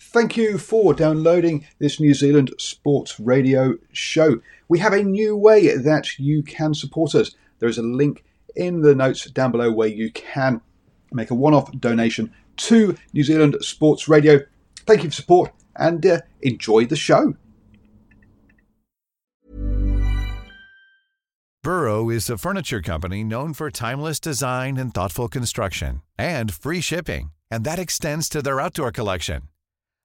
Thank you for downloading this New Zealand Sports Radio show. We have a new way that you can support us. There is a link in the notes down below where you can make a one off donation to New Zealand Sports Radio. Thank you for support and uh, enjoy the show. Burrow is a furniture company known for timeless design and thoughtful construction and free shipping, and that extends to their outdoor collection.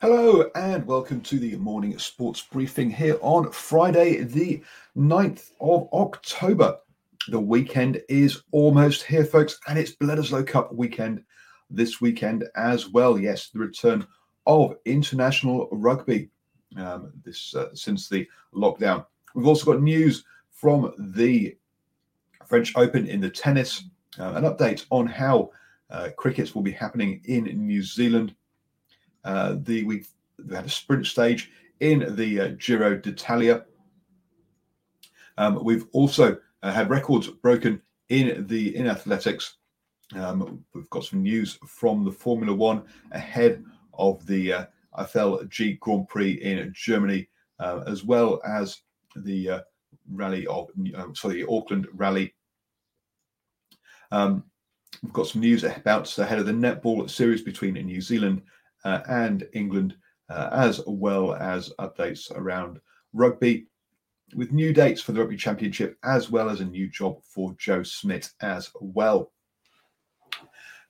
Hello and welcome to the morning sports briefing here on Friday, the 9th of October. The weekend is almost here, folks, and it's Bledisloe Cup weekend this weekend as well. Yes, the return of international rugby um, this uh, since the lockdown. We've also got news from the French Open in the tennis, uh, an update on how uh, crickets will be happening in New Zealand uh, the we've had a sprint stage in the uh, Giro d'Italia. Um, we've also uh, had records broken in the in athletics. Um, we've got some news from the Formula One ahead of the uh, Eifel Grand Prix in Germany, uh, as well as the uh, rally of uh, sorry, the Auckland Rally. Um, we've got some news about ahead of the netball series between New Zealand and England, uh, as well as updates around rugby with new dates for the Rugby Championship, as well as a new job for Joe Schmidt as well.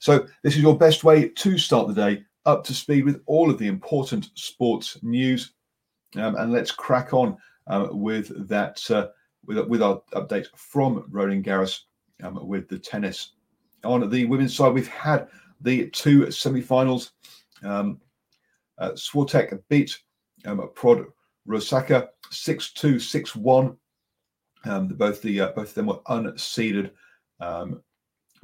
So, this is your best way to start the day up to speed with all of the important sports news. Um, and let's crack on um, with that, uh, with, with our update from Roland Garros um, with the tennis. On the women's side, we've had the two semi finals um, uh, Swiatek beat um, Prod Rosaka 6-2, 6-1. Um, both the uh, both of them were unseeded um,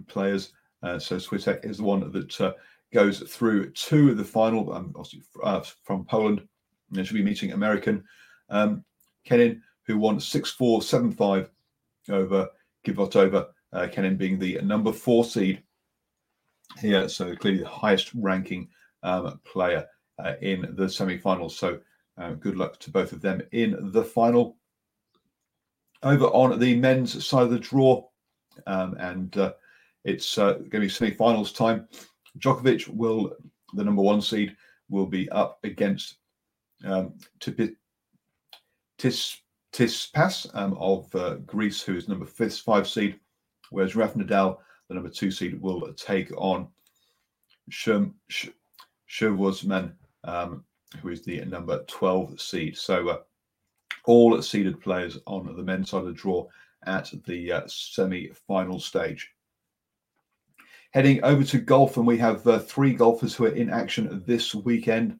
players. Uh, so Swiatek is the one that uh, goes through to the final, um, uh, from Poland. And she'll be meeting American um, Kenin, who won 6-4, 7-5 over Kvitova. Uh, Kenin being the number four seed here, so clearly the highest ranking um, player uh, in the semi-finals. So uh, good luck to both of them in the final. Over on the men's side of the draw, um, and uh, it's uh, going to be semi-finals time. Djokovic will, the number one seed, will be up against um, Tis Tsitsipas um, of uh, Greece, who is number fifth, five seed, whereas Rafa Nadal, the number two seed, will take on Sherm, Schwartzman, um, who is the number 12 seed. So uh, all seeded players on the men's side of the draw at the uh, semi-final stage. Heading over to golf, and we have uh, three golfers who are in action this weekend.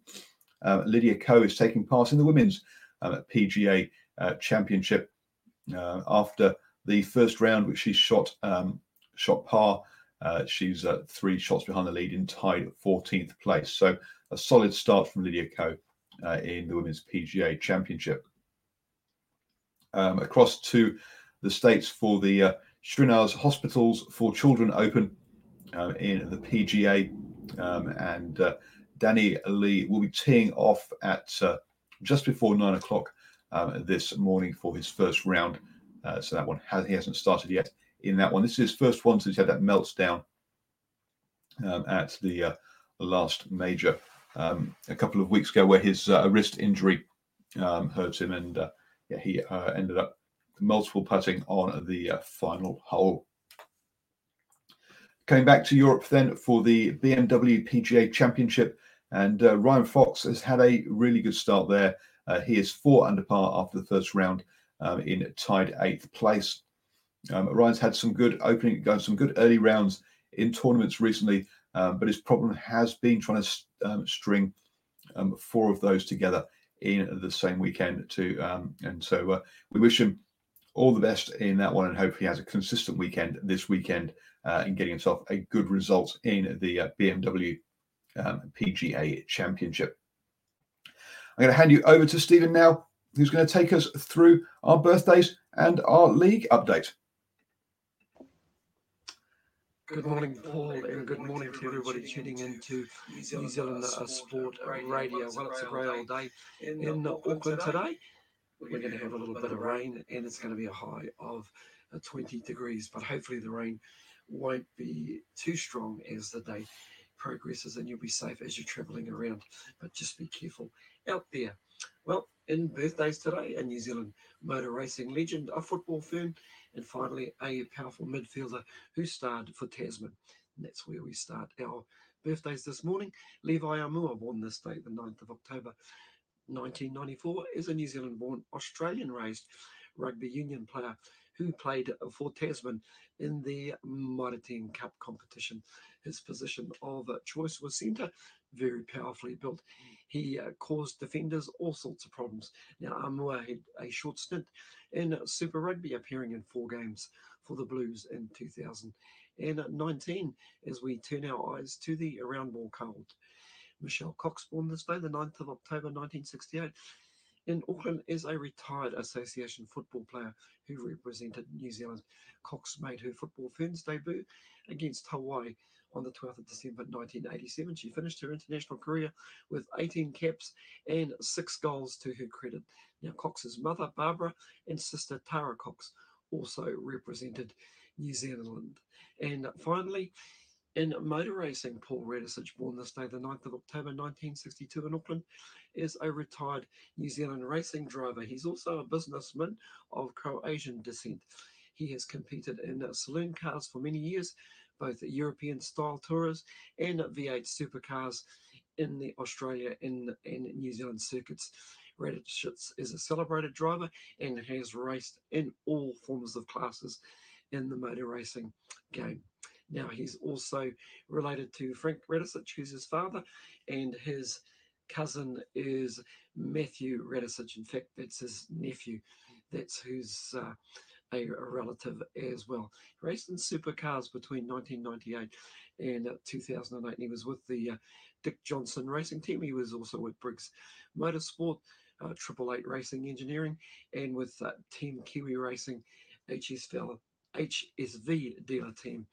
Uh, Lydia Ko is taking part in the women's um, PGA uh, Championship uh, after the first round, which she shot um, shot par she's uh, three shots behind the lead in tied 14th place. So a solid start from Lydia Ko uh, in the Women's PGA Championship. Um, across to the States for the uh, Hospitals for Children Open uh, in the PGA. Um, and uh, Danny Lee will be teeing off at uh, just before nine o'clock um, this morning for his first round. so that one has, he hasn't started yet in that one. This is his first one since he had that meltdown um, at the uh, last major um, a couple of weeks ago, where his uh, wrist injury um, hurt him, and uh, yeah, he uh, ended up multiple putting on the uh, final hole. Coming back to Europe then for the BMW PGA Championship, and uh, Ryan Fox has had a really good start there. He is four under par after the first round um, in tied eighth place. Um, Ryan's had some good opening, some good early rounds in tournaments recently, um, but his problem has been trying to um, string um, four of those together in the same weekend too. Um, and so uh, we wish him all the best in that one and hope he has a consistent weekend this weekend uh, in getting himself a good result in the uh, BMW um, PGA Championship. I'm going to hand you over to Stephen now, who's going to take us through our birthdays and our league update. Good morning, Paul, and good morning to everybody tuning in to New Zealand uh, Sport Radio. Well, it's a great old day in Auckland today. We're going to have a little bit of rain, and it's going to be a high of uh, 20 degrees, but hopefully the rain won't be too strong as the day progresses, and you'll be safe as you're travelling around. But just be careful out there. Well, in birthdays today, a New Zealand motor racing legend, a Football Fern, and finally, a powerful midfielder who starred for Tasman. And that's where we start our birthdays this morning. Levi Aumua, born this day, the 9th of October 1994, is a New Zealand born Australian raised rugby union player who played for Tasman in the 10 Cup competition. His position of choice was centre, very powerfully built. He uh, caused defenders all sorts of problems. Now, Aumua had a short stint in Super Rugby, appearing in four games for the Blues in 2019 as we turn our eyes to the round ball cold. Michelle Cox, born this day, the 9th of October 1968, in Auckland is a retired association football player who represented New Zealand. Cox made her Football Ferns' debut against Hawaii on the 12th of December 1987. She finished her international career with 18 caps and six goals to her credit. Now, Cox's mother, Barbara, and sister, Tara Cox, also represented New Zealand. And finally, in motor racing, Paul Radisich, born this day, the 9th of October 1962 in Auckland, is a retired New Zealand racing driver. He's also a businessman of Croatian descent. He has competed in saloon cars for many years both European style tourers and V8 supercars in the Australia and, and New Zealand circuits. Radisich is a celebrated driver and has raced in all forms of classes in the motor racing game. Now he's also related to Frank Radisich, who's his father, and his cousin is Matthew Radisich. In fact, that's his nephew. That's who's uh, a, a relative as well. He raced in supercars between 1998 and uh, 2008. He was with the uh, Dick Johnson racing team. He was also with Briggs Motorsport, uh, Triple Eight Racing Engineering, and with uh, Team Kiwi Racing, HSV, HSV dealer team.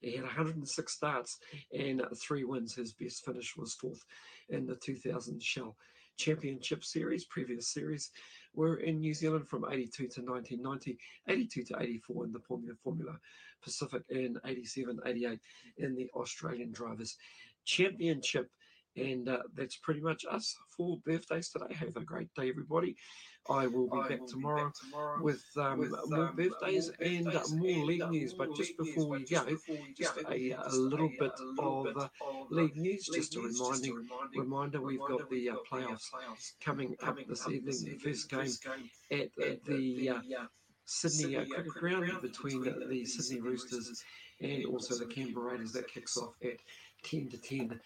He had 106 starts and three wins. His best finish was fourth in the 2000 Shell Championship Series, previous series were in New Zealand from 82 to 1990, 82 to 84 in the Formula, Formula Pacific, and 87, 88 in the Australian Drivers Championship. And uh, that's pretty much us for birthdays today. Have a great day, everybody. I will be, back, will tomorrow be back, tomorrow with, um, with more um, birthdays more and uh, more league news. But just before we go, just a, a, little bit of uh, league news. Just a reminding reminder, we've got the uh, playoffs coming up this evening. The first game at the uh, Sydney uh, Cricket Ground between the Sydney Roosters and also the Canberra Raiders. That kicks off at 10 to 10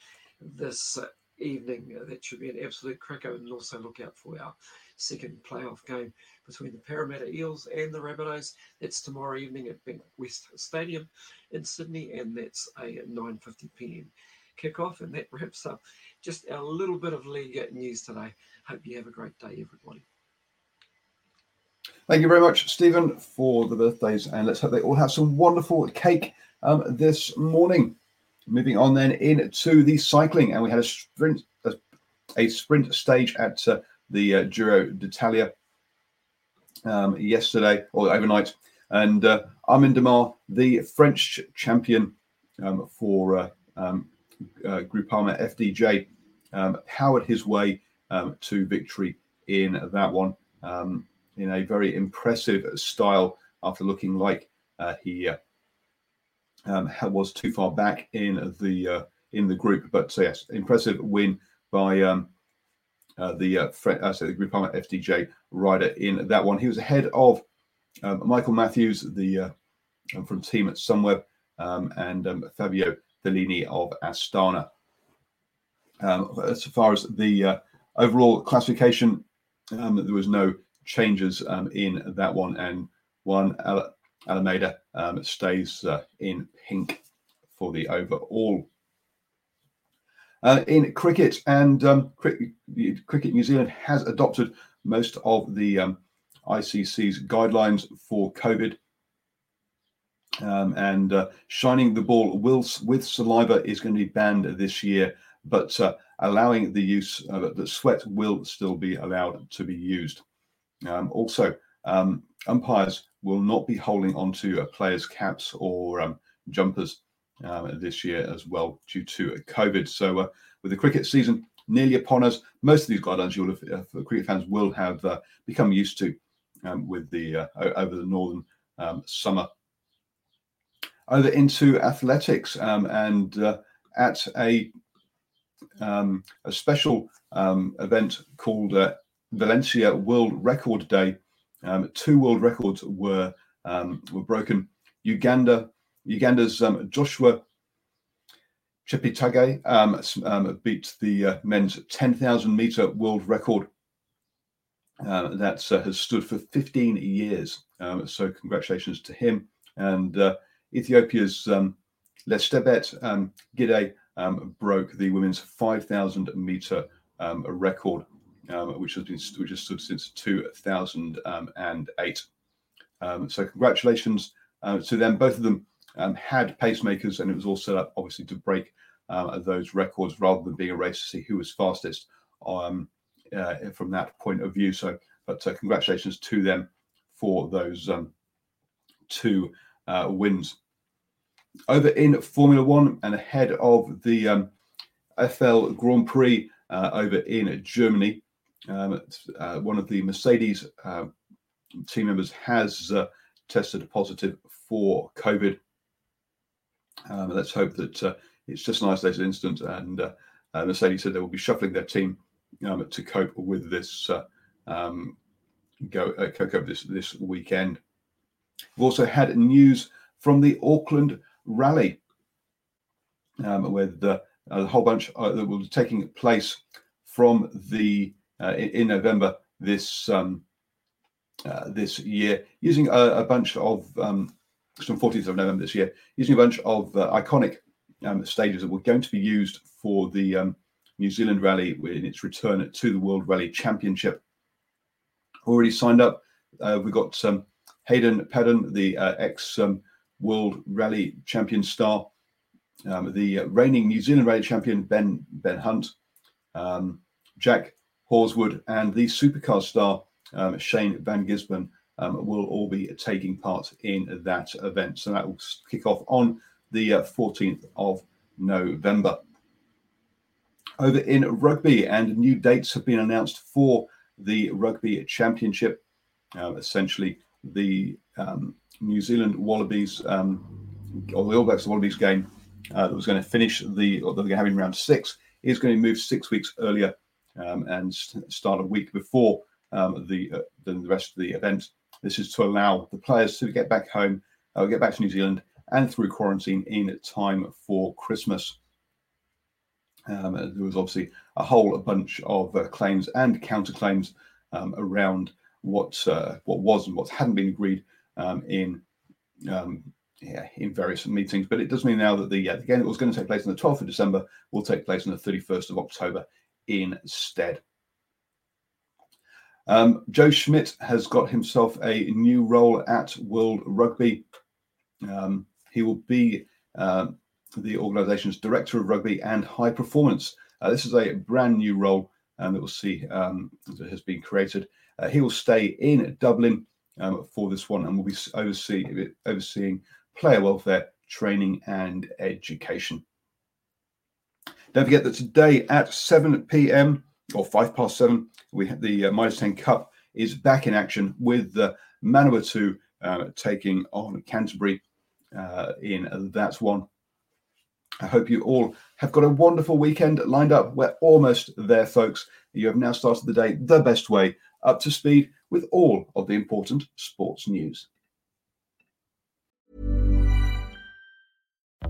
this uh, evening. That should be an absolute cracker. And also look out for our second playoff game between the Parramatta Eels and the Rabbitohs. That's tomorrow evening at Bank West Stadium in Sydney, and that's a 9:50 p.m. kickoff. And that wraps up just a little bit of league news today. Hope you have a great day, everybody. Thank you very much, Stephen, for the birthdays, and let's hope they all have some wonderful cake um, this morning. Moving on then into the cycling, and we had a sprint, a, a sprint stage at uh, the uh, Giro d'Italia um, yesterday or overnight. And uh, Arnaud Démare, the French champion um, for uh, um, uh, Groupama FDJ, um, powered his way um, to victory in that one. Um, in a very impressive style after looking like uh, he uh, um, was too far back in the uh, in the group. But so yes, impressive win by um, uh, the uh, uh, so the FDJ rider in that one. He was ahead of um, Michael Matthews, the uh, um, from team at Sunweb, um, and um, Fabio Felline of Astana. As far as the uh, overall classification, there was no changes in that one, and João Almeida um, stays uh, in pink for the overall. Uh, in cricket and um, cricket, cricket, New Zealand has adopted most of the um, ICC's guidelines for COVID. Um, and uh, shining the ball will, with saliva is going to be banned this year, but uh, allowing the use of the sweat will still be allowed to be used. Um, also, um, umpires will not be holding onto a players' caps or um, jumpers um, this year as well due to COVID. So, uh, with the cricket season nearly upon us, most of these guidelines you'll have, uh, cricket fans will have uh, become used to um, with the uh, over the northern um, summer. Over into athletics um, and uh, at a um, a special event called uh, Valencia World Record Day. Um, two world records were um, were broken. Uganda, Uganda's um, Joshua Cheptegei um, um, beat the uh, men's 10,000 meter world record. Uh, that uh, has stood for 15 years. Um, so congratulations to him. And uh, Ethiopia's um, Letesenbet um, Gidey broke the women's 5,000 meter record, um, which has been which has stood since 2008. Um, so congratulations uh, to them. Both of them um, had pacemakers, and it was all set up obviously to break uh, those records rather than being a race to see who was fastest um, uh, from that point of view. So, but uh, congratulations to them for those two uh, wins over in Formula One and ahead of the um, Eifel Grand Prix uh, over in Germany. Um, uh, one of the Mercedes uh, team members has uh, tested positive for COVID. Um, let's hope that uh, it's just an isolated incident. And uh, Mercedes said they will be shuffling their team um, to cope with this um, go cope this this weekend. We've also had news from the Auckland rally um, with uh, a whole bunch uh, that will be taking place from the uh, in, in, November this um, uh, this year, using a, a bunch of um, from 14th of November this year, using a bunch of uh, iconic um, stages that were going to be used for the um, New Zealand Rally in its return to the World Rally Championship. Already signed up. Uh, we've got um, Hayden Paddon, the ex World Rally Champion star, um, the reigning New Zealand Rally Champion Ben Ben Hunt, um, Jack Hawkeswood, and the supercar star um, Shane Van Gisbergen um, will all be taking part in that event. So that will kick off on the uh, 14th of November. Over in rugby, and new dates have been announced for the Rugby Championship. Uh, essentially, the um, New Zealand Wallabies, um, or the All Blacks Wallabies game uh, that was going to finish the, or that they're having round six, is going to move six weeks earlier um, and start a week before um, the uh, than the rest of the event. This is to allow the players to get back home, uh, get back to New Zealand, and through quarantine in time for Christmas. Um, there was obviously a whole bunch of uh, claims and counterclaims um, around what uh, what was and what hadn't been agreed um, in um, yeah, in various meetings. But it does mean now that the, uh, the game that was going to take place on the 12th of December will take place on the 31st of October instead. Um, Joe Schmidt has got himself a new role at World Rugby. Um, he will be uh, the organisation's director of rugby and high performance. Uh, this is a brand new role um, that we'll see um, that has been created. Uh, he will stay in Dublin um, for this one and will be oversee, overseeing player welfare, training, and education. Don't forget that today at 7 p.m. or 5 past 7, we have the uh, Mitre 10 Cup is back in action with the Manawatu uh, taking on Canterbury uh, in that one. I hope you all have got a wonderful weekend lined up. We're almost there, folks. You have now started the day the best way, up to speed with all of the important sports news.